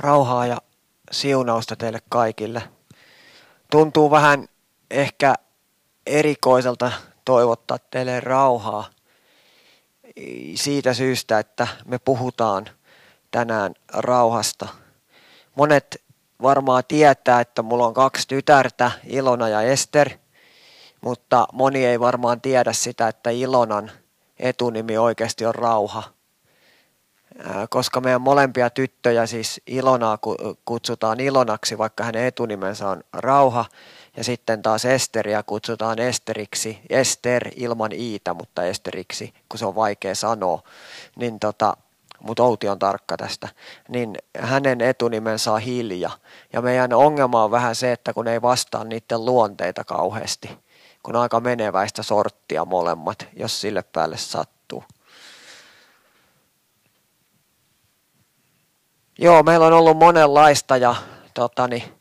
Rauhaa ja siunausta teille kaikille. Tuntuu vähän ehkä erikoiselta toivottaa teille rauhaa siitä syystä, että me puhutaan tänään rauhasta. Monet varmaan tietää, että mulla on kaksi tytärtä, Ilona ja Ester, mutta moni ei varmaan tiedä sitä, että Ilonan etunimi oikeasti on rauha – koska meidän molempia tyttöjä, siis Ilonaa kutsutaan Ilonaksi, vaikka hänen etunimensä on Rauha, ja sitten taas Esteriä kutsutaan Esteriksi, Ester ilman iitä, mutta Esteriksi, kun se on vaikea sanoa, niin tota, mutta Outi on tarkka tästä, niin hänen etunimensä on Hilja. Ja meidän ongelma on vähän se, että kun ei vastaa niiden luonteita kauheasti, kun aika meneväistä sorttia molemmat, jos sille päälle sattuu. Joo, meillä on ollut monenlaista ja totani,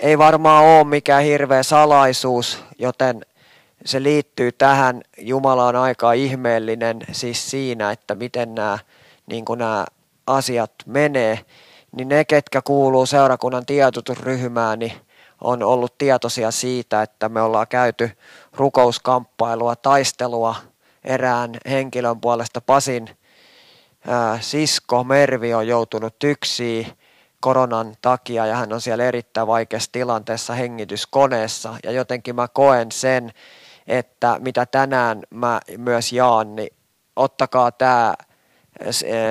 ei varmaan ole mikään hirveä salaisuus, joten se liittyy tähän. Jumala on aika ihmeellinen siis siinä, että miten nämä, niin nämä asiat menee. Niin ne, ketkä kuuluu seurakunnan tiedotusryhmään, niin on ollut tietoisia siitä, että me ollaan käyty rukouskamppailua, taistelua erään henkilön puolesta Pasin sisko Mervi on joutunut tyksiin koronan takia ja hän on siellä erittäin vaikeassa tilanteessa hengityskoneessa ja jotenkin mä koen sen, että mitä tänään mä myös jaan, niin ottakaa tämä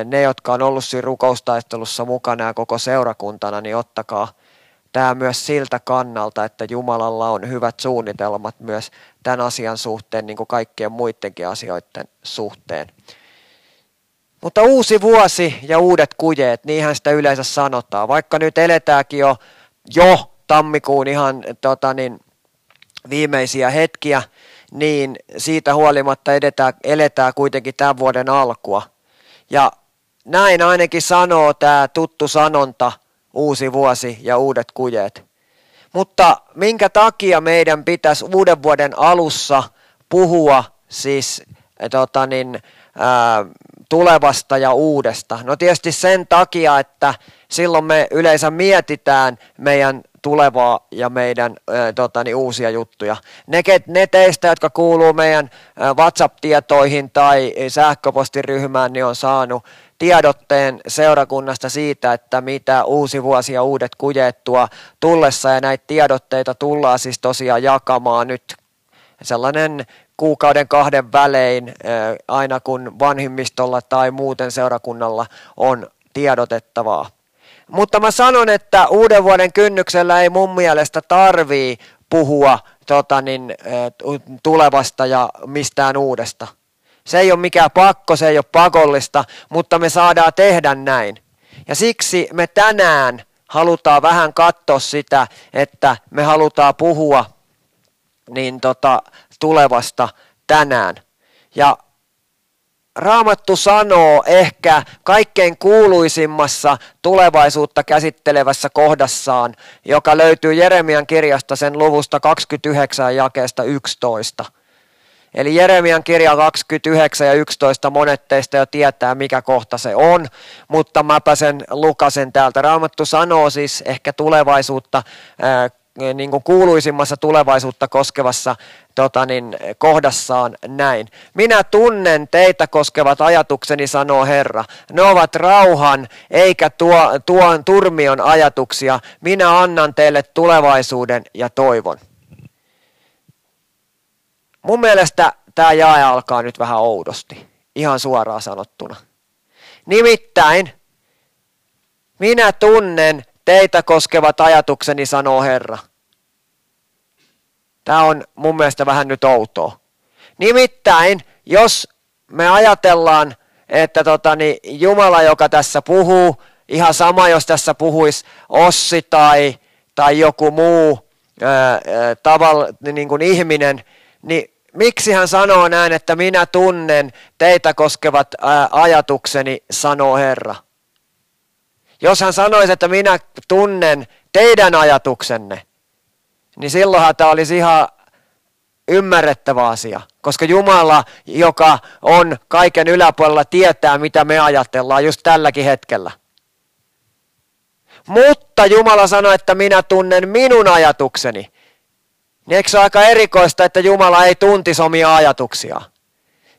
ne, jotka on ollut siinä rukoustaistelussa mukana ja koko seurakuntana, niin ottakaa tämä myös siltä kannalta, että Jumalalla on hyvät suunnitelmat myös tämän asian suhteen, niin kuin kaikkien muidenkin asioiden suhteen. Mutta uusi vuosi ja uudet kujeet, niinhän sitä yleensä sanotaan. Vaikka nyt eletäänkin jo, jo tammikuun ihan tota niin, viimeisiä hetkiä, niin siitä huolimatta edetään, eletään kuitenkin tämän vuoden alkua. Ja näin ainakin sanoo tämä tuttu sanonta, uusi vuosi ja uudet kujeet. Mutta minkä takia meidän pitäisi uuden vuoden alussa puhua siis tota niin, ää, tulevasta ja uudesta? No tietysti sen takia, että silloin me yleensä mietitään meidän tulevaa ja meidän ää, tota, niin, uusia juttuja. Ne, ne teistä, jotka kuuluu meidän WhatsApp-tietoihin tai sähköpostiryhmään, niin on saanut tiedotteen seurakunnasta siitä, että mitä uusi vuosi ja uudet kujettua tullessa ja näitä tiedotteita tullaan siis tosiaan jakamaan nyt sellainen kuukauden kahden välein aina kun vanhimmistolla tai muuten seurakunnalla on tiedotettavaa. Mutta mä sanon, että uuden vuoden kynnyksellä ei mun mielestä tarvii puhua tota niin, tulevasta ja mistään uudesta. Se ei ole mikään pakko, se ei ole pakollista, mutta me saadaan tehdä näin. Ja siksi me tänään halutaan vähän katsoa sitä, että me halutaan puhua niin tota, tulevasta tänään. Ja Raamattu sanoo ehkä kaikkein kuuluisimmassa tulevaisuutta käsittelevässä kohdassaan, joka löytyy Jeremian kirjasta sen luvusta 29 jakeesta 11. Eli Jeremian kirja 29 ja 11 monet teistä jo tietää, mikä kohta se on, mutta mäpä sen lukasen täältä. Raamattu sanoo siis ehkä tulevaisuutta niin kuin kuuluisimmassa tulevaisuutta koskevassa tota niin, kohdassaan näin. Minä tunnen teitä koskevat ajatukseni, sanoo Herra. Ne ovat rauhan eikä tuo, tuon turmion ajatuksia. Minä annan teille tulevaisuuden ja toivon. Mun mielestä tämä jae alkaa nyt vähän oudosti, ihan suoraan sanottuna. Nimittäin minä tunnen teitä koskevat ajatukseni, sanoo Herra. Tämä on mun mielestä vähän nyt outoa. Nimittäin, jos me ajatellaan, että tota, niin Jumala, joka tässä puhuu, ihan sama, jos tässä puhuisi Ossi tai, tai joku muu ää, tavalla, niin kuin ihminen, niin miksi hän sanoo näin, että minä tunnen teitä koskevat ää, ajatukseni, sanoo Herra. Jos hän sanoisi, että minä tunnen teidän ajatuksenne, niin silloinhan tämä olisi ihan ymmärrettävä asia, koska Jumala, joka on kaiken yläpuolella, tietää, mitä me ajatellaan just tälläkin hetkellä. Mutta Jumala sanoi, että minä tunnen minun ajatukseni. Niin eikö se ole aika erikoista, että Jumala ei tuntisi omia ajatuksia?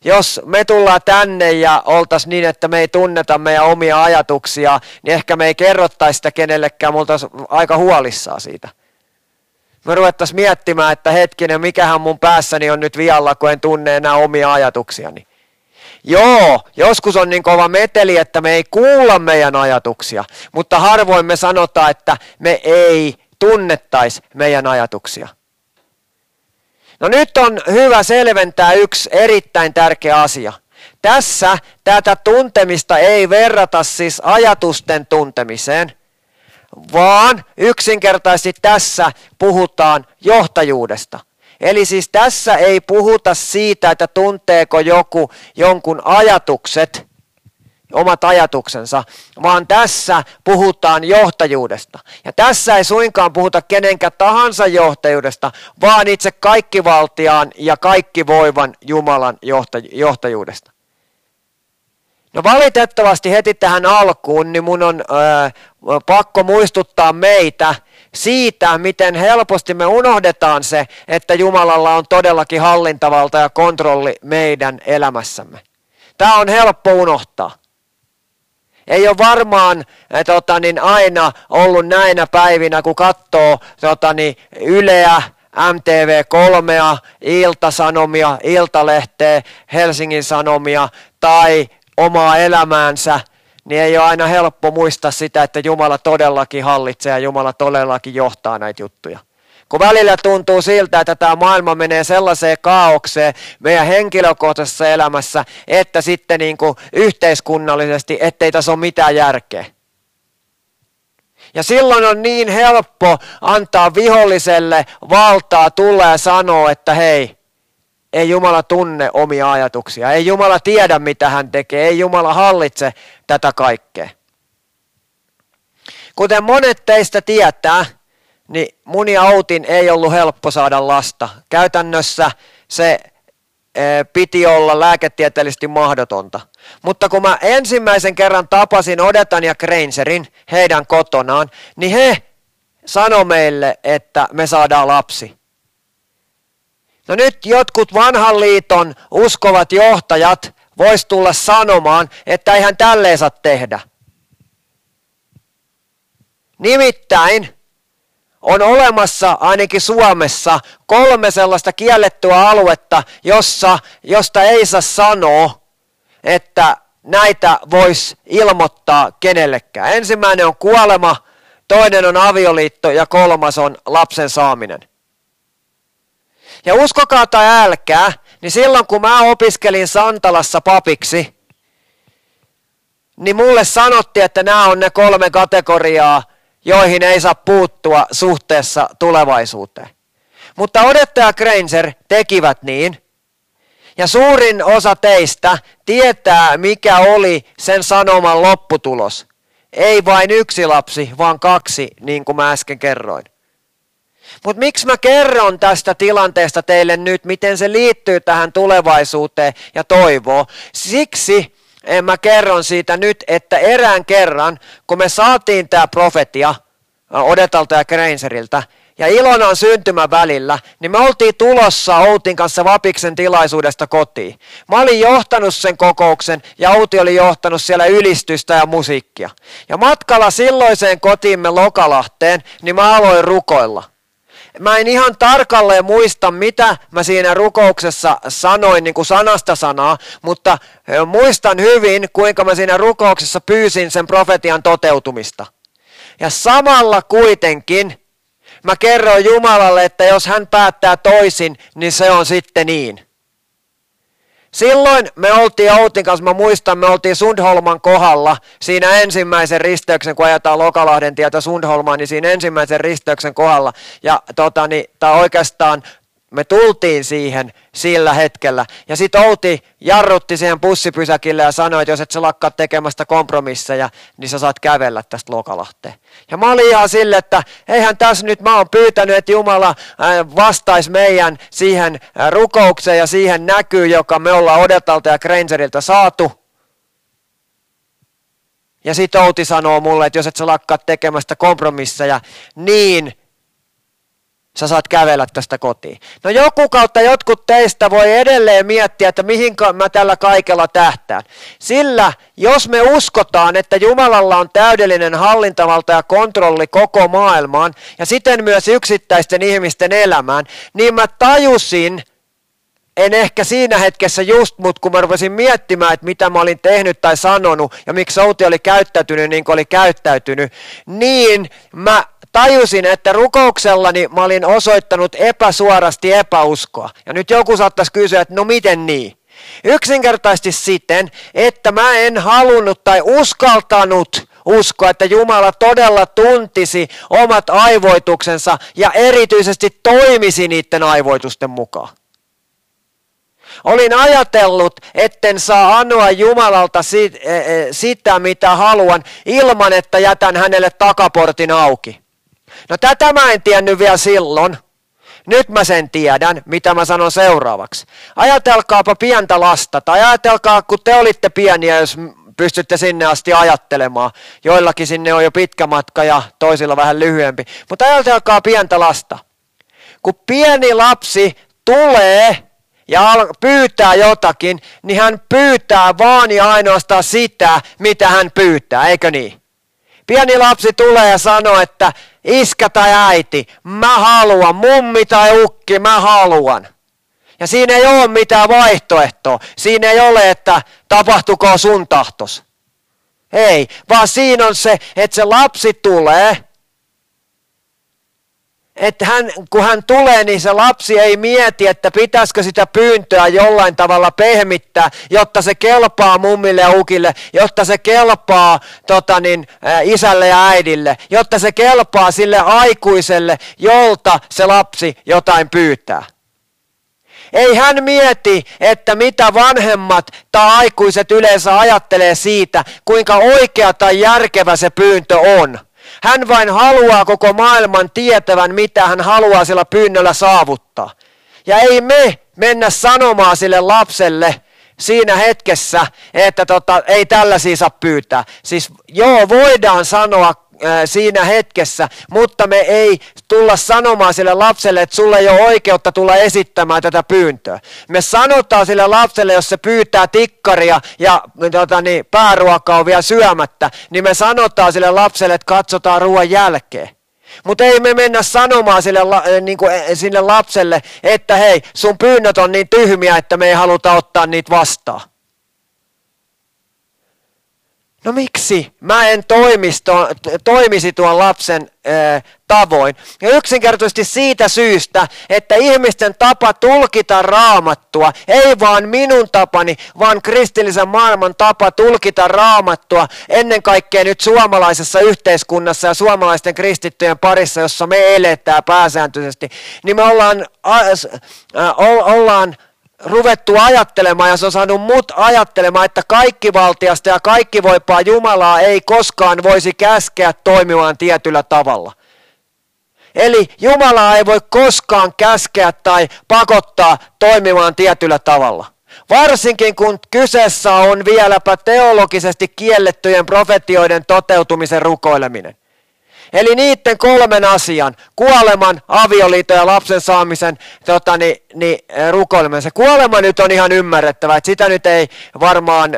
Jos me tullaan tänne ja oltaisiin niin, että me ei tunneta meidän omia ajatuksia, niin ehkä me ei kerrottaisi sitä kenellekään, mutta aika huolissaan siitä. Me ruvettaisiin miettimään, että hetkinen, mikähän mun päässäni on nyt vialla, kun en tunne enää omia ajatuksiani. Joo, joskus on niin kova meteli, että me ei kuulla meidän ajatuksia, mutta harvoin me sanotaan, että me ei tunnettaisi meidän ajatuksia. No nyt on hyvä selventää yksi erittäin tärkeä asia. Tässä tätä tuntemista ei verrata siis ajatusten tuntemiseen, vaan yksinkertaisesti tässä puhutaan johtajuudesta. Eli siis tässä ei puhuta siitä, että tunteeko joku jonkun ajatukset, omat ajatuksensa, vaan tässä puhutaan johtajuudesta. Ja tässä ei suinkaan puhuta kenenkä tahansa johtajuudesta, vaan itse kaikkivaltiaan ja kaikki voivan Jumalan johtajuudesta. No valitettavasti heti tähän alkuun, niin mun on ää, pakko muistuttaa meitä siitä, miten helposti me unohdetaan se, että Jumalalla on todellakin hallintavalta ja kontrolli meidän elämässämme. Tämä on helppo unohtaa. Ei ole varmaan tota, niin aina ollut näinä päivinä, kun katsoo tota, niin, Yleä, MTV3, Ilta-Sanomia, Iltalehteä, Helsingin Sanomia tai omaa elämäänsä, niin ei ole aina helppo muistaa sitä, että Jumala todellakin hallitsee ja Jumala todellakin johtaa näitä juttuja. Kun välillä tuntuu siltä, että tämä maailma menee sellaiseen kaaukseen meidän henkilökohtaisessa elämässä, että sitten niin kuin yhteiskunnallisesti, ettei tässä ole mitään järkeä. Ja silloin on niin helppo antaa viholliselle valtaa tulla ja sanoa, että hei, ei Jumala tunne omia ajatuksia, ei Jumala tiedä mitä hän tekee, ei Jumala hallitse tätä kaikkea. Kuten monet teistä tietää, niin mun ja Outin ei ollut helppo saada lasta. Käytännössä se e, piti olla lääketieteellisesti mahdotonta. Mutta kun mä ensimmäisen kerran tapasin Odetan ja Grangerin heidän kotonaan, niin he sanoi meille, että me saadaan lapsi. No nyt jotkut vanhan liiton uskovat johtajat vois tulla sanomaan, että eihän tälleen saa tehdä. Nimittäin on olemassa ainakin Suomessa kolme sellaista kiellettyä aluetta, jossa, josta ei saa sanoa, että näitä voisi ilmoittaa kenellekään. Ensimmäinen on kuolema, toinen on avioliitto ja kolmas on lapsen saaminen. Ja uskokaa tai älkää, niin silloin kun mä opiskelin Santalassa papiksi, niin mulle sanottiin, että nämä on ne kolme kategoriaa, joihin ei saa puuttua suhteessa tulevaisuuteen. Mutta odottaja Granger tekivät niin, ja suurin osa teistä tietää, mikä oli sen sanoman lopputulos. Ei vain yksi lapsi, vaan kaksi, niin kuin mä äsken kerroin. Mutta miksi mä kerron tästä tilanteesta teille nyt, miten se liittyy tähän tulevaisuuteen ja toivoon? Siksi en mä kerron siitä nyt, että erään kerran, kun me saatiin tämä profetia Odetalta ja Grangerilta, ja Ilonan syntymän välillä, niin me oltiin tulossa Outin kanssa Vapiksen tilaisuudesta kotiin. Mä olin johtanut sen kokouksen ja Outi oli johtanut siellä ylistystä ja musiikkia. Ja matkalla silloiseen kotiimme Lokalahteen, niin mä aloin rukoilla. Mä en ihan tarkalleen muista, mitä mä siinä rukouksessa sanoin niin kuin sanasta sanaa, mutta muistan hyvin, kuinka mä siinä rukouksessa pyysin sen profetian toteutumista. Ja samalla kuitenkin mä kerroin Jumalalle, että jos hän päättää toisin, niin se on sitten niin. Silloin me oltiin Outin kanssa, mä muistan, me oltiin Sundholman kohdalla siinä ensimmäisen risteyksen, kun ajetaan Lokalahden tietä Sundholmaan, niin siinä ensimmäisen risteyksen kohdalla. Ja tota, niin, tai oikeastaan me tultiin siihen sillä hetkellä. Ja sitten Outi jarrutti siihen bussipysäkille ja sanoi, että jos et sä lakkaa tekemästä kompromisseja, niin sä saat kävellä tästä Lokalahteen. Ja mä olin ihan sille, että eihän tässä nyt, mä oon pyytänyt, että Jumala äh, vastaisi meidän siihen äh, rukoukseen ja siihen näkyy, joka me ollaan Odetalta ja Grangerilta saatu. Ja sitten Outi sanoo mulle, että jos et sä lakkaa tekemästä kompromisseja, niin sä saat kävellä tästä kotiin. No joku kautta jotkut teistä voi edelleen miettiä, että mihin mä tällä kaikella tähtään. Sillä jos me uskotaan, että Jumalalla on täydellinen hallintavalta ja kontrolli koko maailmaan ja siten myös yksittäisten ihmisten elämään, niin mä tajusin, en ehkä siinä hetkessä just, mutta kun mä rupesin miettimään, että mitä mä olin tehnyt tai sanonut ja miksi Souti oli käyttäytynyt niin kuin oli käyttäytynyt, niin mä tajusin, että rukouksellani mä olin osoittanut epäsuorasti epäuskoa. Ja nyt joku saattaisi kysyä, että no miten niin? Yksinkertaisesti siten, että mä en halunnut tai uskaltanut uskoa, että Jumala todella tuntisi omat aivoituksensa ja erityisesti toimisi niiden aivoitusten mukaan. Olin ajatellut, etten saa anoa Jumalalta e, e, sitä, mitä haluan, ilman että jätän hänelle takaportin auki. No tätä mä en tiennyt vielä silloin. Nyt mä sen tiedän, mitä mä sanon seuraavaksi. Ajatelkaapa pientä lasta, tai ajatelkaa, kun te olitte pieniä, jos pystytte sinne asti ajattelemaan. Joillakin sinne on jo pitkä matka ja toisilla vähän lyhyempi. Mutta ajatelkaa pientä lasta. Kun pieni lapsi tulee ja pyytää jotakin, niin hän pyytää vaan ja ainoastaan sitä, mitä hän pyytää, eikö niin? Pieni lapsi tulee ja sanoo, että iskä tai äiti, mä haluan, mummi tai ukki, mä haluan. Ja siinä ei ole mitään vaihtoehtoa. Siinä ei ole, että tapahtuko sun tahtos. Ei, vaan siinä on se, että se lapsi tulee – että hän, kun hän tulee, niin se lapsi ei mieti, että pitäisikö sitä pyyntöä jollain tavalla pehmittää, jotta se kelpaa mummille ja ukille, jotta se kelpaa tota niin, isälle ja äidille, jotta se kelpaa sille aikuiselle, jolta se lapsi jotain pyytää. Ei hän mieti, että mitä vanhemmat tai aikuiset yleensä ajattelee siitä, kuinka oikea tai järkevä se pyyntö on hän vain haluaa koko maailman tietävän, mitä hän haluaa sillä pyynnöllä saavuttaa. Ja ei me mennä sanomaan sille lapselle siinä hetkessä, että tota, ei tällaisia saa pyytää. Siis joo, voidaan sanoa siinä hetkessä, mutta me ei tulla sanomaan sille lapselle, että sulle ei ole oikeutta tulla esittämään tätä pyyntöä. Me sanotaan sille lapselle, jos se pyytää tikkaria ja tota, niin, pääruoka on vielä syömättä, niin me sanotaan sille lapselle, että katsotaan ruoan jälkeen. Mutta ei me mennä sanomaan sille, niin kuin, sille lapselle, että hei, sun pyynnöt on niin tyhmiä, että me ei haluta ottaa niitä vastaan. No miksi mä en toimisto, toimisi tuon lapsen ää, tavoin? Ja yksinkertaisesti siitä syystä, että ihmisten tapa tulkita raamattua, ei vaan minun tapani, vaan kristillisen maailman tapa tulkita raamattua, ennen kaikkea nyt suomalaisessa yhteiskunnassa ja suomalaisten kristittyjen parissa, jossa me eletään pääsääntöisesti, niin me ollaan, äh, ollaan ruvettu ajattelemaan ja se on saanut mut ajattelemaan, että kaikki valtiasta ja kaikki voipaa Jumalaa ei koskaan voisi käskeä toimimaan tietyllä tavalla. Eli Jumalaa ei voi koskaan käskeä tai pakottaa toimimaan tietyllä tavalla. Varsinkin kun kyseessä on vieläpä teologisesti kiellettyjen profetioiden toteutumisen rukoileminen. Eli niiden kolmen asian, kuoleman, avioliiton ja lapsen saamisen tota, niin, niin, rukoileminen. Se kuolema nyt on ihan ymmärrettävä, että sitä nyt ei varmaan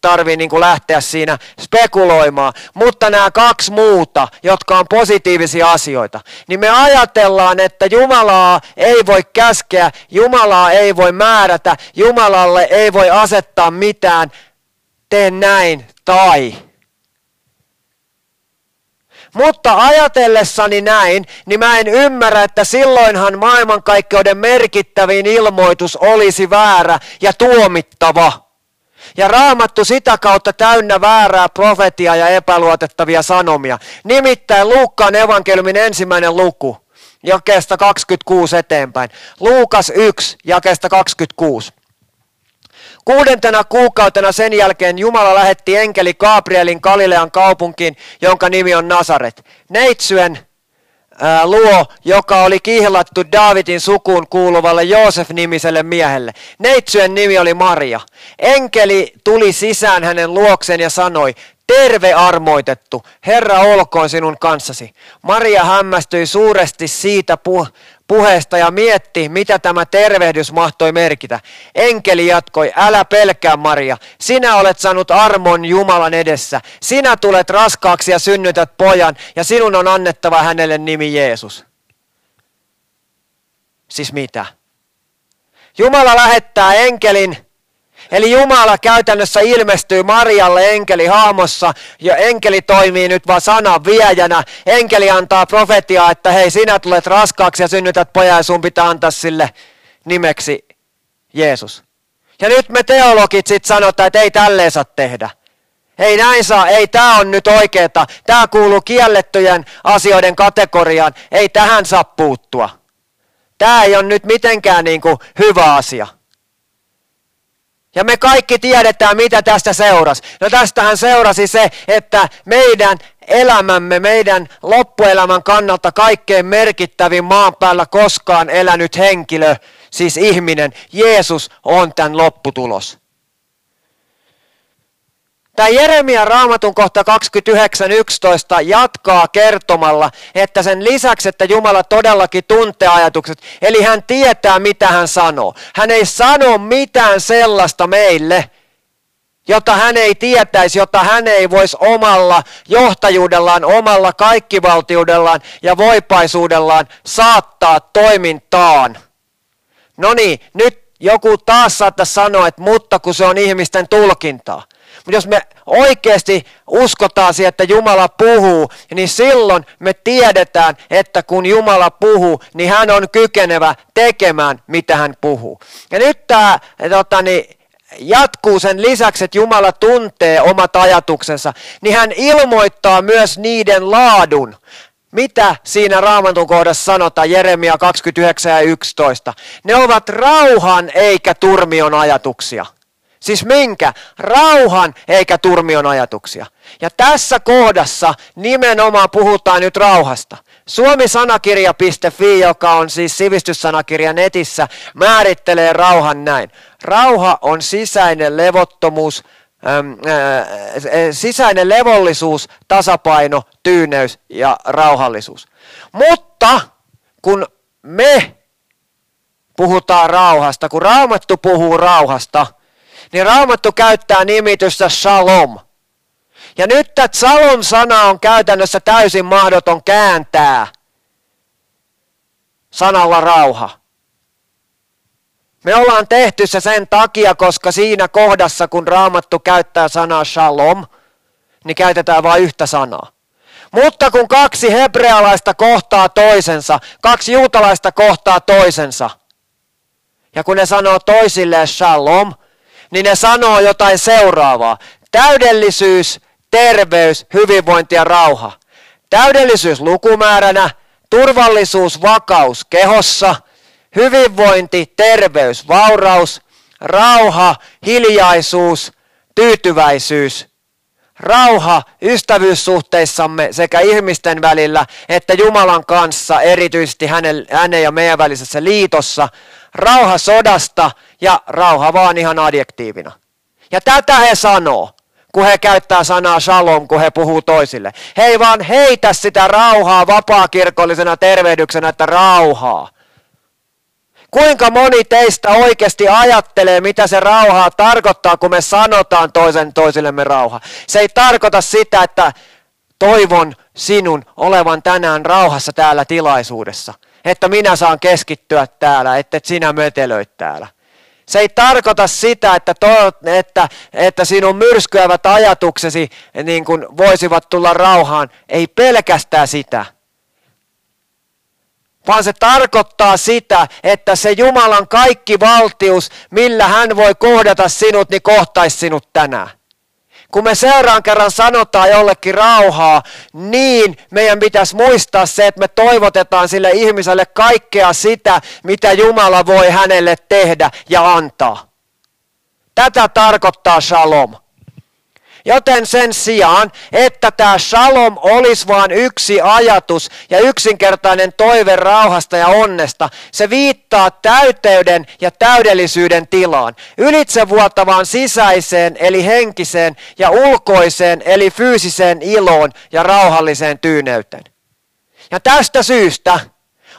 tarvii niin lähteä siinä spekuloimaan. Mutta nämä kaksi muuta, jotka on positiivisia asioita, niin me ajatellaan, että Jumalaa ei voi käskeä, Jumalaa ei voi määrätä, Jumalalle ei voi asettaa mitään, tee näin tai Mutta ajatellessani näin, niin mä en ymmärrä, että silloinhan maailmankaikkeuden merkittävin ilmoitus olisi väärä ja tuomittava. Ja raamattu sitä kautta täynnä väärää profetia ja epäluotettavia sanomia. Nimittäin Luukkaan evankeliumin ensimmäinen luku, jakeesta 26 eteenpäin. Luukas 1, jakeesta 26. Kuudentena kuukautena sen jälkeen Jumala lähetti enkeli Gabrielin Galilean kaupunkiin, jonka nimi on Nasaret. Neitsyen ää, luo, joka oli kihlattu Daavidin sukuun kuuluvalle Joosef-nimiselle miehelle. Neitsyen nimi oli Maria. Enkeli tuli sisään hänen luokseen ja sanoi, terve armoitettu, Herra olkoon sinun kanssasi. Maria hämmästyi suuresti siitä pu- puheesta ja mietti, mitä tämä tervehdys mahtoi merkitä. Enkeli jatkoi, älä pelkää Maria, sinä olet saanut armon Jumalan edessä. Sinä tulet raskaaksi ja synnytät pojan ja sinun on annettava hänelle nimi Jeesus. Siis mitä? Jumala lähettää enkelin Eli Jumala käytännössä ilmestyy Marialle enkeli haamossa ja enkeli toimii nyt vaan sanan viejänä. Enkeli antaa profetiaa, että hei sinä tulet raskaaksi ja synnytät pojan ja sun pitää antaa sille nimeksi Jeesus. Ja nyt me teologit sitten sanotaan, että ei tälleen saa tehdä. Ei näin saa, ei tämä on nyt oikeeta. Tämä kuuluu kiellettyjen asioiden kategoriaan. Ei tähän saa puuttua. Tämä ei ole nyt mitenkään niin kuin hyvä asia. Ja me kaikki tiedetään, mitä tästä seurasi. No tästähän seurasi se, että meidän elämämme, meidän loppuelämän kannalta kaikkein merkittävin maan päällä koskaan elänyt henkilö, siis ihminen, Jeesus on tämän lopputulos. Tämä Jeremia raamatun kohta 29.11 jatkaa kertomalla, että sen lisäksi, että Jumala todellakin tuntee ajatukset, eli hän tietää, mitä hän sanoo. Hän ei sano mitään sellaista meille, jota hän ei tietäisi, jota hän ei voisi omalla johtajuudellaan, omalla kaikkivaltiudellaan ja voipaisuudellaan saattaa toimintaan. No niin, nyt joku taas saattaa sanoa, että mutta kun se on ihmisten tulkintaa. Mutta jos me oikeasti uskotaan siihen, että Jumala puhuu, niin silloin me tiedetään, että kun Jumala puhuu, niin hän on kykenevä tekemään, mitä hän puhuu. Ja nyt tämä tota, niin, jatkuu sen lisäksi, että Jumala tuntee omat ajatuksensa, niin hän ilmoittaa myös niiden laadun. Mitä siinä raamatun kohdassa sanotaan, Jeremia 29 ja 11? Ne ovat rauhan eikä turmion ajatuksia. Siis minkä? Rauhan eikä turmion ajatuksia. Ja tässä kohdassa nimenomaan puhutaan nyt rauhasta. Suomisanakirja.fi, joka on siis sivistyssanakirja netissä, määrittelee rauhan näin. Rauha on sisäinen levottomuus, sisäinen levollisuus, tasapaino, tyyneys ja rauhallisuus. Mutta kun me puhutaan rauhasta, kun Raamattu puhuu rauhasta, niin Raamattu käyttää nimitystä shalom. Ja nyt tämä shalom sana on käytännössä täysin mahdoton kääntää sanalla rauha. Me ollaan tehty se sen takia, koska siinä kohdassa, kun Raamattu käyttää sanaa shalom, niin käytetään vain yhtä sanaa. Mutta kun kaksi hebrealaista kohtaa toisensa, kaksi juutalaista kohtaa toisensa, ja kun ne sanoo toisilleen shalom, niin ne sanoo jotain seuraavaa. Täydellisyys, terveys, hyvinvointi ja rauha. Täydellisyys lukumääränä, turvallisuus, vakaus kehossa, hyvinvointi, terveys, vauraus, rauha, hiljaisuus, tyytyväisyys, rauha ystävyyssuhteissamme sekä ihmisten välillä että Jumalan kanssa, erityisesti hänen, hänen ja meidän välisessä liitossa, rauha sodasta ja rauha vaan ihan adjektiivina. Ja tätä he sanoo, kun he käyttää sanaa shalom, kun he puhuu toisille. He vaan heitä sitä rauhaa vapaakirkollisena tervehdyksenä, että rauhaa. Kuinka moni teistä oikeasti ajattelee, mitä se rauhaa tarkoittaa, kun me sanotaan toisen toisillemme rauha? Se ei tarkoita sitä, että toivon sinun olevan tänään rauhassa täällä tilaisuudessa. Että minä saan keskittyä täällä, että sinä mötelöit täällä. Se ei tarkoita sitä, että, to, että, että sinun myrskyävät ajatuksesi niin kuin voisivat tulla rauhaan. Ei pelkästään sitä. Vaan se tarkoittaa sitä, että se Jumalan kaikki valtius, millä hän voi kohdata sinut, niin kohtaisi sinut tänään. Kun me seuraan kerran sanotaan jollekin rauhaa, niin meidän pitäisi muistaa se, että me toivotetaan sille ihmiselle kaikkea sitä, mitä Jumala voi hänelle tehdä ja antaa. Tätä tarkoittaa shalom. Joten sen sijaan, että tämä shalom olisi vain yksi ajatus ja yksinkertainen toive rauhasta ja onnesta, se viittaa täyteyden ja täydellisyyden tilaan, ylitsevuotavaan sisäiseen eli henkiseen ja ulkoiseen eli fyysiseen iloon ja rauhalliseen tyyneyteen. Ja tästä syystä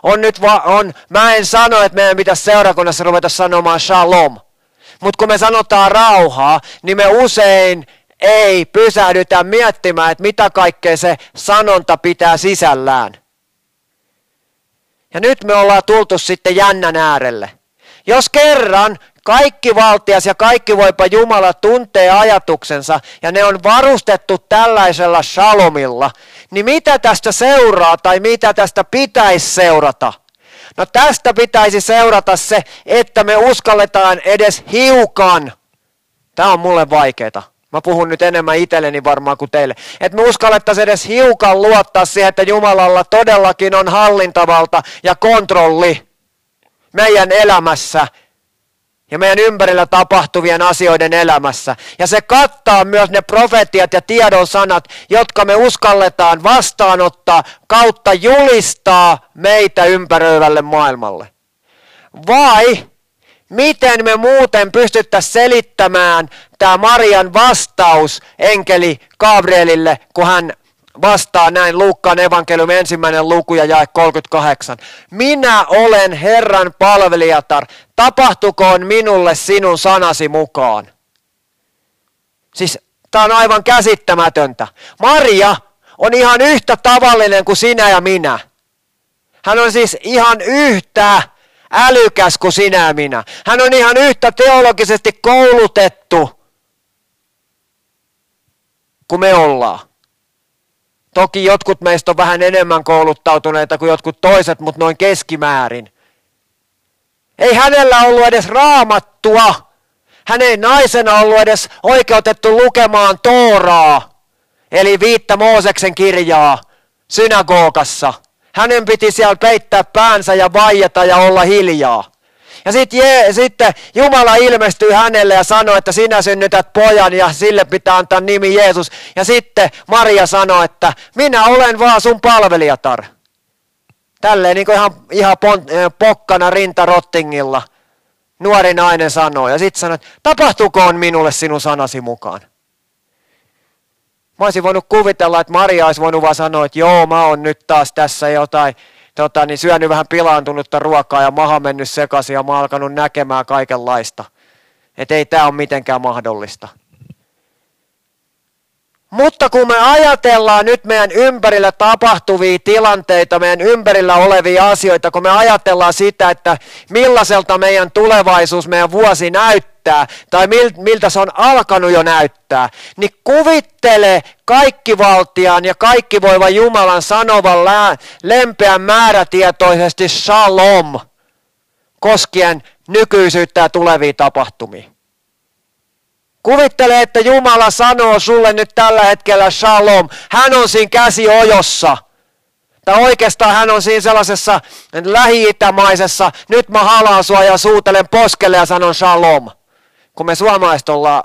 on nyt va- on, mä en sano, että meidän pitäisi seurakunnassa ruveta sanomaan shalom. Mutta kun me sanotaan rauhaa, niin me usein ei pysähdytä miettimään, että mitä kaikkea se sanonta pitää sisällään. Ja nyt me ollaan tultu sitten jännän äärelle. Jos kerran kaikki valtias ja kaikki voipa Jumala tuntee ajatuksensa ja ne on varustettu tällaisella shalomilla, niin mitä tästä seuraa tai mitä tästä pitäisi seurata? No tästä pitäisi seurata se, että me uskalletaan edes hiukan. Tämä on mulle vaikeaa Mä puhun nyt enemmän itselleni varmaan kuin teille. Että me uskallettaisiin edes hiukan luottaa siihen, että Jumalalla todellakin on hallintavalta ja kontrolli meidän elämässä ja meidän ympärillä tapahtuvien asioiden elämässä. Ja se kattaa myös ne profetiat ja tiedon sanat, jotka me uskalletaan vastaanottaa kautta julistaa meitä ympäröivälle maailmalle. Vai Miten me muuten pystyttäisiin selittämään tämä Marian vastaus enkeli Gabrielille, kun hän vastaa näin Luukkaan evankeliumi ensimmäinen luku ja jae 38. Minä olen Herran palvelijatar, tapahtukoon minulle sinun sanasi mukaan. Siis tämä on aivan käsittämätöntä. Maria on ihan yhtä tavallinen kuin sinä ja minä. Hän on siis ihan yhtä älykäs kuin sinä minä. Hän on ihan yhtä teologisesti koulutettu kuin me ollaan. Toki jotkut meistä on vähän enemmän kouluttautuneita kuin jotkut toiset, mutta noin keskimäärin. Ei hänellä ollut edes raamattua. Hän ei naisena ollut edes oikeutettu lukemaan Tooraa, eli viittä Mooseksen kirjaa synagogassa – hänen piti siellä peittää päänsä ja vaijata ja olla hiljaa. Ja sitten sitten Jumala ilmestyy hänelle ja sanoi, että sinä synnytät pojan ja sille pitää antaa nimi Jeesus. Ja sitten Maria sanoi, että minä olen vaan sun palvelijatar. Tälleen niin kuin ihan, ihan pon, pokkana rintarottingilla. Nuori nainen sanoi ja sitten sanoi, tapahtukoon minulle sinun sanasi mukaan. Mä olisin voinut kuvitella, että Maria olisi voinut vaan sanoa, että joo, mä oon nyt taas tässä jotain, tota, niin syönyt vähän pilaantunutta ruokaa ja maha mennyt sekaisin ja mä oon alkanut näkemään kaikenlaista. Että ei tämä ole mitenkään mahdollista. Mutta kun me ajatellaan nyt meidän ympärillä tapahtuvia tilanteita, meidän ympärillä olevia asioita, kun me ajatellaan sitä, että millaiselta meidän tulevaisuus, meidän vuosi näyttää, tai miltä se on alkanut jo näyttää, niin kuvittele kaikkivaltiaan ja kaikki voiva Jumalan sanovan lempeän määrätietoisesti shalom koskien nykyisyyttä ja tulevia tapahtumia. Kuvittele, että Jumala sanoo sulle nyt tällä hetkellä shalom. Hän on siinä käsi ojossa. Tai oikeastaan hän on siinä sellaisessa lähi-itämaisessa, nyt mä halaan sua ja suutelen poskelle ja sanon shalom. Kun me suomalaiset ollaan,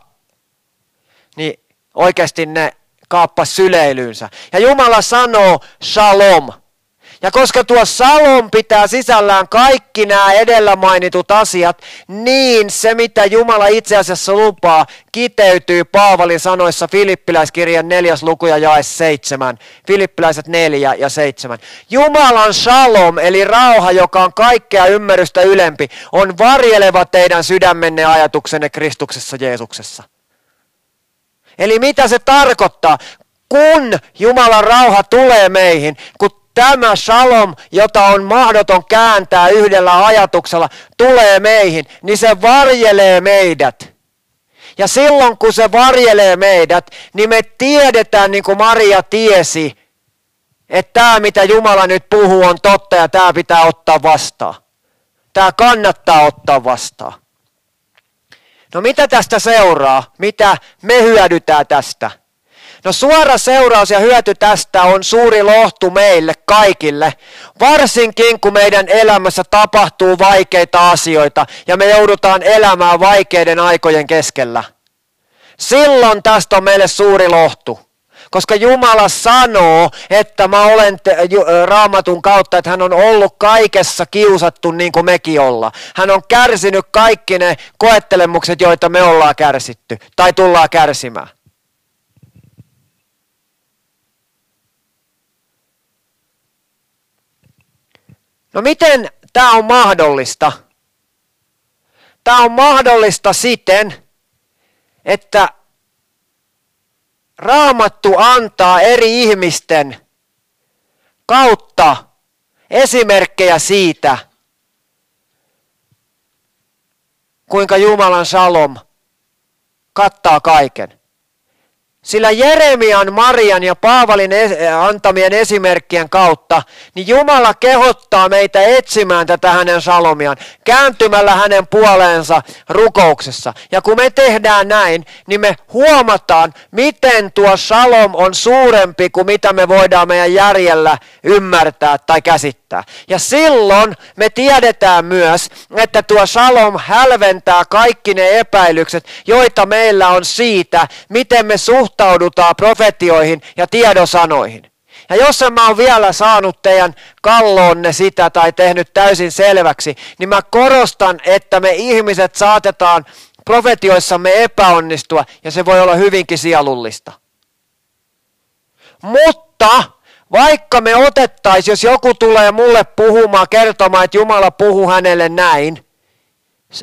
niin oikeasti ne kaappas syleilyynsä. Ja Jumala sanoo shalom. Ja koska tuo salon pitää sisällään kaikki nämä edellä mainitut asiat, niin se mitä Jumala itse asiassa lupaa kiteytyy Paavalin sanoissa Filippiläiskirjan neljäs luku ja jae seitsemän. Filippiläiset neljä ja seitsemän. Jumalan shalom, eli rauha, joka on kaikkea ymmärrystä ylempi, on varjeleva teidän sydämenne ajatuksenne Kristuksessa Jeesuksessa. Eli mitä se tarkoittaa? Kun Jumalan rauha tulee meihin, kun tämä shalom, jota on mahdoton kääntää yhdellä ajatuksella, tulee meihin, niin se varjelee meidät. Ja silloin kun se varjelee meidät, niin me tiedetään niin kuin Maria tiesi, että tämä mitä Jumala nyt puhuu on totta ja tämä pitää ottaa vastaan. Tämä kannattaa ottaa vastaan. No mitä tästä seuraa? Mitä me hyödytään tästä? No suora seuraus ja hyöty tästä on suuri lohtu meille kaikille, varsinkin kun meidän elämässä tapahtuu vaikeita asioita ja me joudutaan elämään vaikeiden aikojen keskellä. Silloin tästä on meille suuri lohtu. Koska Jumala sanoo, että mä olen te, raamatun kautta, että hän on ollut kaikessa kiusattu niin kuin mekin ollaan. Hän on kärsinyt kaikki ne koettelemukset, joita me ollaan kärsitty tai tullaan kärsimään. No miten tämä on mahdollista? Tämä on mahdollista siten, että Raamattu antaa eri ihmisten kautta esimerkkejä siitä, kuinka Jumalan salom kattaa kaiken. Sillä Jeremian, Marian ja Paavalin antamien esimerkkien kautta, niin Jumala kehottaa meitä etsimään tätä hänen salomiaan, kääntymällä hänen puoleensa rukouksessa. Ja kun me tehdään näin, niin me huomataan, miten tuo salom on suurempi kuin mitä me voidaan meidän järjellä ymmärtää tai käsittää. Ja silloin me tiedetään myös, että tuo salom hälventää kaikki ne epäilykset, joita meillä on siitä, miten me suhtaudumme suhtaudutaan profetioihin ja tiedosanoihin. Ja jos en mä oon vielä saanut teidän kalloonne sitä tai tehnyt täysin selväksi, niin mä korostan, että me ihmiset saatetaan profetioissamme epäonnistua ja se voi olla hyvinkin sielullista. Mutta vaikka me otettaisiin, jos joku tulee mulle puhumaan, kertomaan, että Jumala puhuu hänelle näin,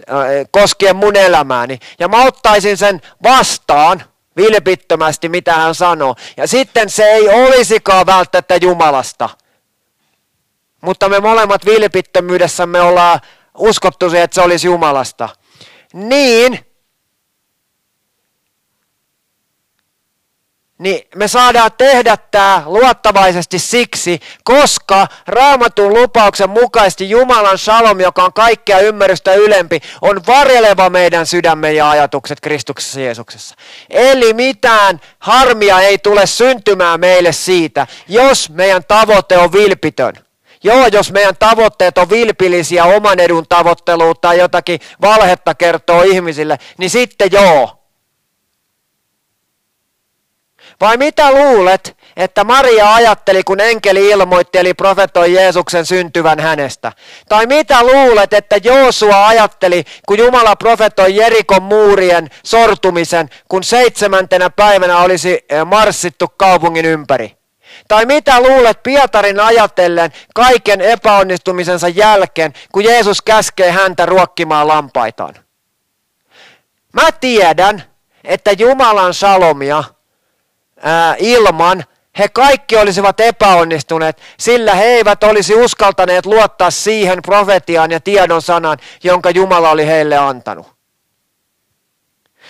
äh, koskien mun elämääni, ja mä ottaisin sen vastaan, vilpittömästi, mitä hän sanoo. Ja sitten se ei olisikaan välttämättä Jumalasta. Mutta me molemmat vilpittömyydessämme ollaan uskottu se, että se olisi Jumalasta. Niin niin me saadaan tehdä tämä luottavaisesti siksi, koska raamatun lupauksen mukaisesti Jumalan shalom, joka on kaikkea ymmärrystä ylempi, on varjeleva meidän sydämme ja ajatukset Kristuksessa Jeesuksessa. Eli mitään harmia ei tule syntymään meille siitä, jos meidän tavoite on vilpitön. Joo, jos meidän tavoitteet on vilpillisiä, oman edun tavoittelua tai jotakin valhetta kertoo ihmisille, niin sitten joo, vai mitä luulet, että Maria ajatteli, kun enkeli ilmoitti, eli profetoi Jeesuksen syntyvän hänestä? Tai mitä luulet, että Joosua ajatteli, kun Jumala profetoi Jerikon muurien sortumisen, kun seitsemäntenä päivänä olisi eh, marssittu kaupungin ympäri? Tai mitä luulet Pietarin ajatellen kaiken epäonnistumisensa jälkeen, kun Jeesus käskee häntä ruokkimaan lampaitaan? Mä tiedän, että Jumalan salomia – ää, ilman he kaikki olisivat epäonnistuneet, sillä he eivät olisi uskaltaneet luottaa siihen profetiaan ja tiedon sanan, jonka Jumala oli heille antanut.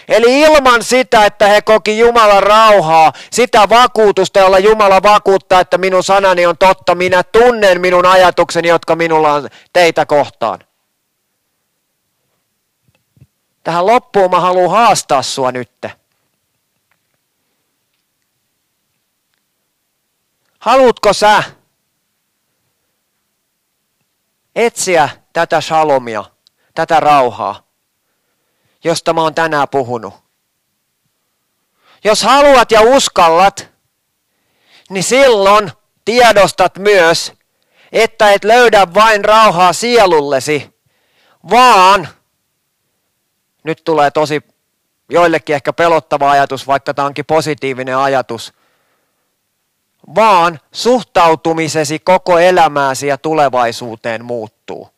Eli ilman sitä, että he koki Jumalan rauhaa, sitä vakuutusta, jolla Jumala vakuuttaa, että minun sanani on totta, minä tunnen minun ajatukseni, jotka minulla on teitä kohtaan. Tähän loppuun mä haluan haastaa sua nytte. Haluatko sä etsiä tätä shalomia, tätä rauhaa, josta mä oon tänään puhunut? Jos haluat ja uskallat, niin silloin tiedostat myös, että et löydä vain rauhaa sielullesi, vaan nyt tulee tosi joillekin ehkä pelottava ajatus, vaikka tämä onkin positiivinen ajatus, vaan suhtautumisesi koko elämääsi ja tulevaisuuteen muuttuu.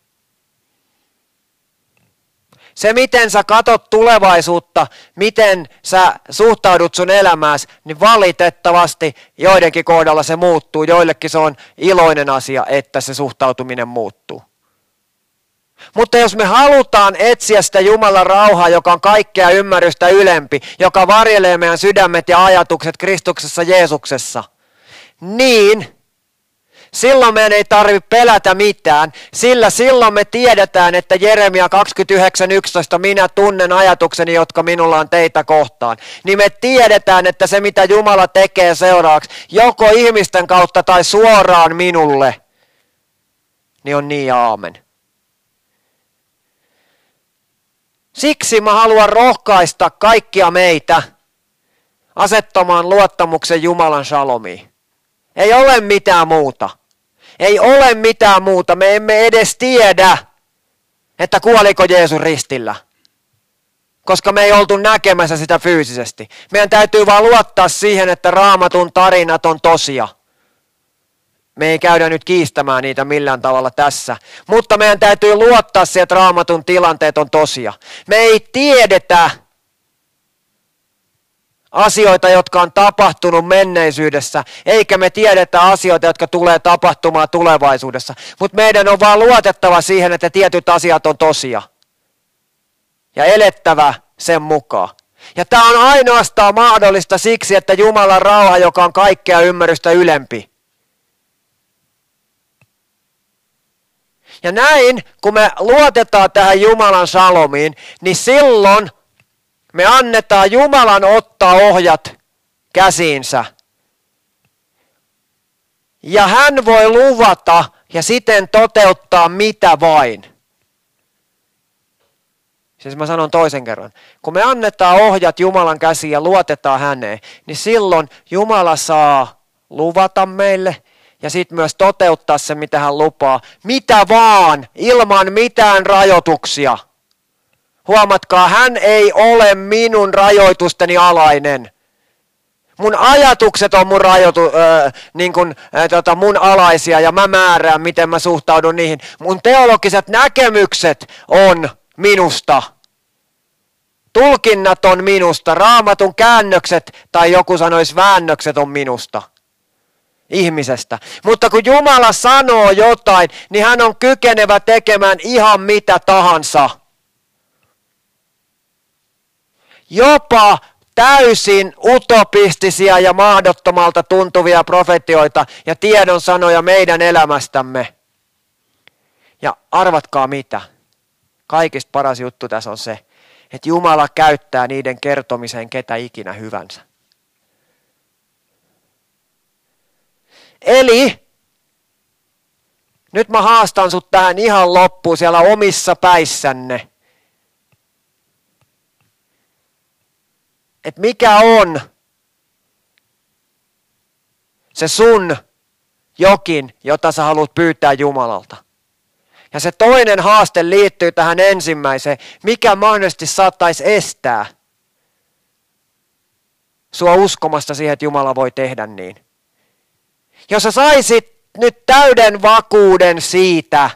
Se, miten sä katot tulevaisuutta, miten sä suhtaudut sun elämääsi, niin valitettavasti joidenkin kohdalla se muuttuu. Joillekin se on iloinen asia, että se suhtautuminen muuttuu. Mutta jos me halutaan etsiä sitä Jumalan rauhaa, joka on kaikkea ymmärrystä ylempi, joka varjelee meidän sydämet ja ajatukset Kristuksessa Jeesuksessa, niin silloin meidän ei tarvitse pelätä mitään, sillä silloin me tiedetään, että Jeremia 29.11, minä tunnen ajatukseni, jotka minulla on teitä kohtaan. Niin me tiedetään, että se mitä Jumala tekee seuraavaksi, joko ihmisten kautta tai suoraan minulle, niin on niin aamen. Siksi mä haluan rohkaista kaikkia meitä asettamaan luottamuksen Jumalan shalomiin. Ei ole mitään muuta. Ei ole mitään muuta. Me emme edes tiedä, että kuoliko Jeesus ristillä. Koska me ei oltu näkemässä sitä fyysisesti. Meidän täytyy vaan luottaa siihen, että raamatun tarinat on tosia. Me ei käydä nyt kiistämään niitä millään tavalla tässä. Mutta meidän täytyy luottaa siihen, että raamatun tilanteet on tosia. Me ei tiedetä asioita, jotka on tapahtunut menneisyydessä, eikä me tiedetä asioita, jotka tulee tapahtumaan tulevaisuudessa. Mutta meidän on vaan luotettava siihen, että tietyt asiat on tosia. Ja elettävä sen mukaan. Ja tämä on ainoastaan mahdollista siksi, että Jumalan rauha, joka on kaikkea ymmärrystä ylempi, Ja näin, kun me luotetaan tähän Jumalan salomiin, niin silloin me annetaan Jumalan ottaa ohjat käsiinsä. Ja hän voi luvata ja siten toteuttaa mitä vain. Siis mä sanon toisen kerran. Kun me annetaan ohjat Jumalan käsiin ja luotetaan häneen, niin silloin Jumala saa luvata meille ja sitten myös toteuttaa se, mitä hän lupaa. Mitä vaan, ilman mitään rajoituksia. Huomatkaa, hän ei ole minun rajoitusteni alainen. Mun ajatukset on mun, rajoitu, äh, niin kun, äh, tota, mun alaisia ja mä määrään, miten mä suhtaudun niihin. Mun teologiset näkemykset on minusta. Tulkinnat on minusta, raamatun käännökset tai joku sanoisi väännökset on minusta ihmisestä. Mutta kun Jumala sanoo jotain, niin hän on kykenevä tekemään ihan mitä tahansa. Jopa täysin utopistisia ja mahdottomalta tuntuvia profetioita ja tiedon sanoja meidän elämästämme. Ja arvatkaa mitä. Kaikista paras juttu tässä on se, että Jumala käyttää niiden kertomiseen ketä ikinä hyvänsä. Eli nyt mä haastan sut tähän ihan loppuun siellä omissa päissänne. Että mikä on se sun jokin, jota sä haluat pyytää Jumalalta. Ja se toinen haaste liittyy tähän ensimmäiseen, mikä mahdollisesti saattaisi estää sua uskomasta siihen, että Jumala voi tehdä niin jos sä saisit nyt täyden vakuuden siitä,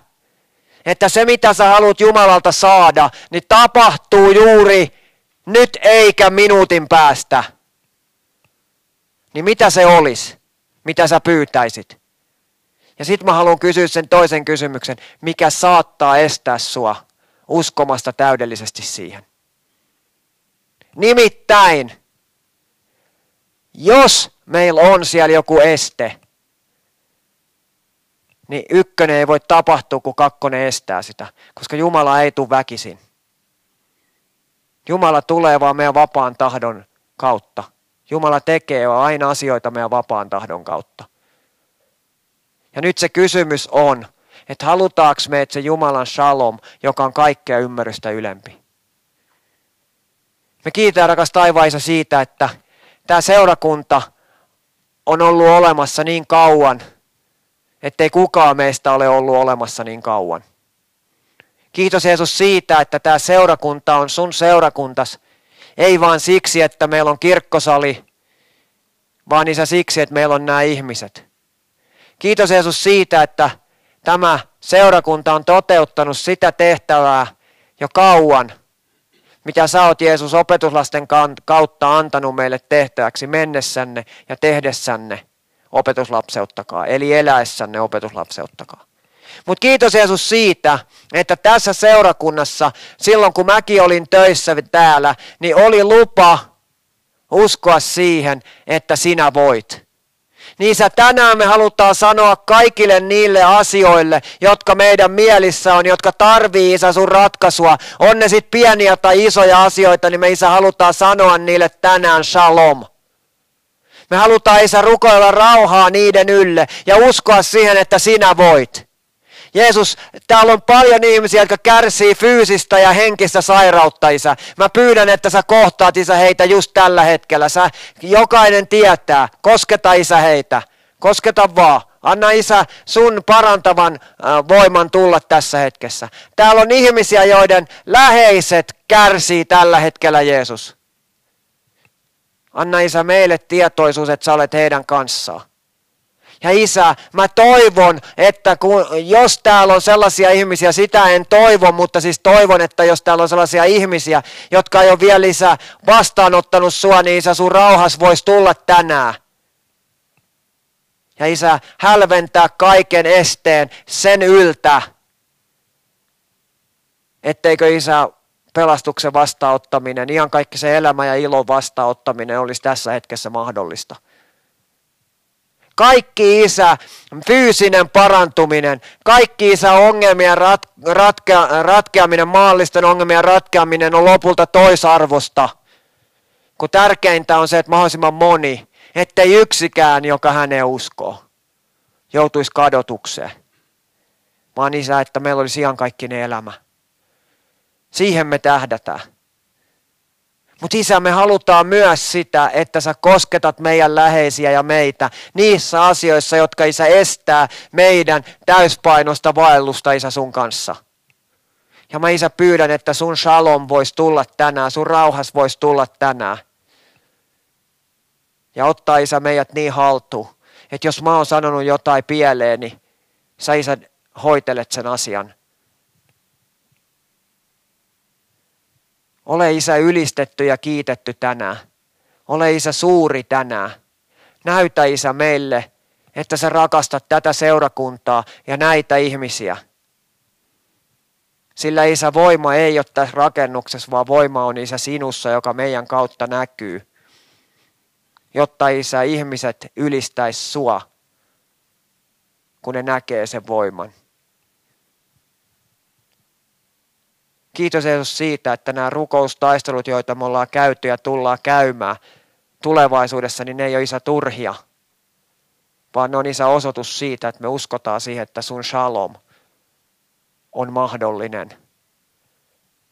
että se mitä sä haluat Jumalalta saada, niin tapahtuu juuri nyt eikä minuutin päästä. Niin mitä se olisi, mitä sä pyytäisit? Ja sitten mä haluan kysyä sen toisen kysymyksen, mikä saattaa estää sua uskomasta täydellisesti siihen. Nimittäin, jos meillä on siellä joku este, niin ykkönen ei voi tapahtua, kun kakkonen estää sitä, koska Jumala ei tule väkisin. Jumala tulee vaan meidän vapaan tahdon kautta. Jumala tekee aina asioita meidän vapaan tahdon kautta. Ja nyt se kysymys on, että halutaanko me, että se Jumalan shalom, joka on kaikkea ymmärrystä ylempi. Me kiitään rakas taivaisa siitä, että tämä seurakunta on ollut olemassa niin kauan – ettei kukaan meistä ole ollut olemassa niin kauan. Kiitos Jeesus siitä, että tämä seurakunta on sun seurakuntas. Ei vaan siksi, että meillä on kirkkosali, vaan isä siksi, että meillä on nämä ihmiset. Kiitos Jeesus siitä, että tämä seurakunta on toteuttanut sitä tehtävää jo kauan, mitä sä oot Jeesus opetuslasten kautta antanut meille tehtäväksi mennessänne ja tehdessänne opetuslapseuttakaa, eli eläessänne opetuslapseuttakaa. Mutta kiitos Jeesus siitä, että tässä seurakunnassa, silloin kun mäkin olin töissä täällä, niin oli lupa uskoa siihen, että sinä voit. Niin sä tänään me halutaan sanoa kaikille niille asioille, jotka meidän mielissä on, jotka tarvii isä sun ratkaisua. On ne sitten pieniä tai isoja asioita, niin me isä halutaan sanoa niille tänään shalom. Me halutaan isä rukoilla rauhaa niiden ylle ja uskoa siihen, että sinä voit. Jeesus, täällä on paljon ihmisiä, jotka kärsii fyysistä ja henkistä sairautta, Isä. Mä pyydän, että sä kohtaat, Isä, heitä just tällä hetkellä. Sä, jokainen tietää. Kosketa, Isä, heitä. Kosketa vaan. Anna Isä sun parantavan äh, voiman tulla tässä hetkessä. Täällä on ihmisiä, joiden läheiset kärsii tällä hetkellä Jeesus. Anna Isä meille tietoisuus, että sä olet heidän kanssaan. Ja isä, mä toivon, että kun, jos täällä on sellaisia ihmisiä, sitä en toivo, mutta siis toivon, että jos täällä on sellaisia ihmisiä, jotka ei ole vielä lisää vastaanottanut sua, niin isä, sun rauhas voisi tulla tänään. Ja isä, hälventää kaiken esteen sen yltä, etteikö isä pelastuksen vastaanottaminen, ihan kaikki se elämä ja ilon vastaanottaminen olisi tässä hetkessä mahdollista. Kaikki isä, fyysinen parantuminen, kaikki isä ongelmien rat, ratkea, ratkeaminen, maallisten ongelmien ratkeaminen on lopulta toisarvosta. Kun tärkeintä on se, että mahdollisimman moni, ettei yksikään, joka häneen uskoo, joutuisi kadotukseen. Vaan isä, että meillä olisi ihan kaikkinen elämä. Siihen me tähdätään. Mutta isä, me halutaan myös sitä, että sä kosketat meidän läheisiä ja meitä niissä asioissa, jotka isä estää meidän täyspainosta vaellusta isä sun kanssa. Ja mä isä pyydän, että sun shalom voisi tulla tänään, sun rauhas voisi tulla tänään. Ja ottaa isä meidät niin haltuun, että jos mä oon sanonut jotain pieleen, niin sä isä hoitelet sen asian Ole isä ylistetty ja kiitetty tänään. Ole isä suuri tänään. Näytä isä meille, että sä rakastat tätä seurakuntaa ja näitä ihmisiä. Sillä isä voima ei ole tässä rakennuksessa, vaan voima on isä sinussa, joka meidän kautta näkyy. Jotta isä ihmiset ylistäisi sua, kun ne näkee sen voiman. Kiitos Jeesus siitä, että nämä rukoustaistelut, joita me ollaan käyty ja tullaan käymään tulevaisuudessa, niin ne ei ole isä turhia, vaan ne on isä osoitus siitä, että me uskotaan siihen, että sun shalom on mahdollinen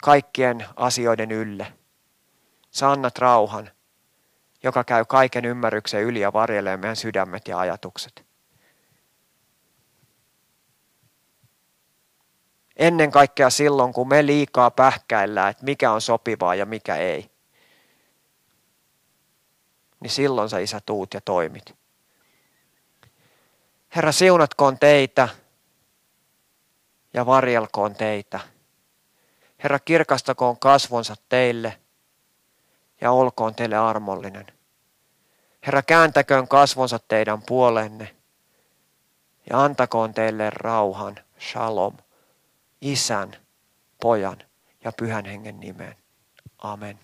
kaikkien asioiden ylle. Sä annat rauhan, joka käy kaiken ymmärryksen yli ja varjelee meidän sydämet ja ajatukset. Ennen kaikkea silloin, kun me liikaa pähkäillään, että mikä on sopivaa ja mikä ei. Niin silloin sä isä tuut ja toimit. Herra, siunatkoon teitä ja varjelkoon teitä. Herra, kirkastakoon kasvonsa teille ja olkoon teille armollinen. Herra, kääntäköön kasvonsa teidän puolenne ja antakoon teille rauhan. Shalom. Isän, Pojan ja Pyhän Hengen nimeen. Amen.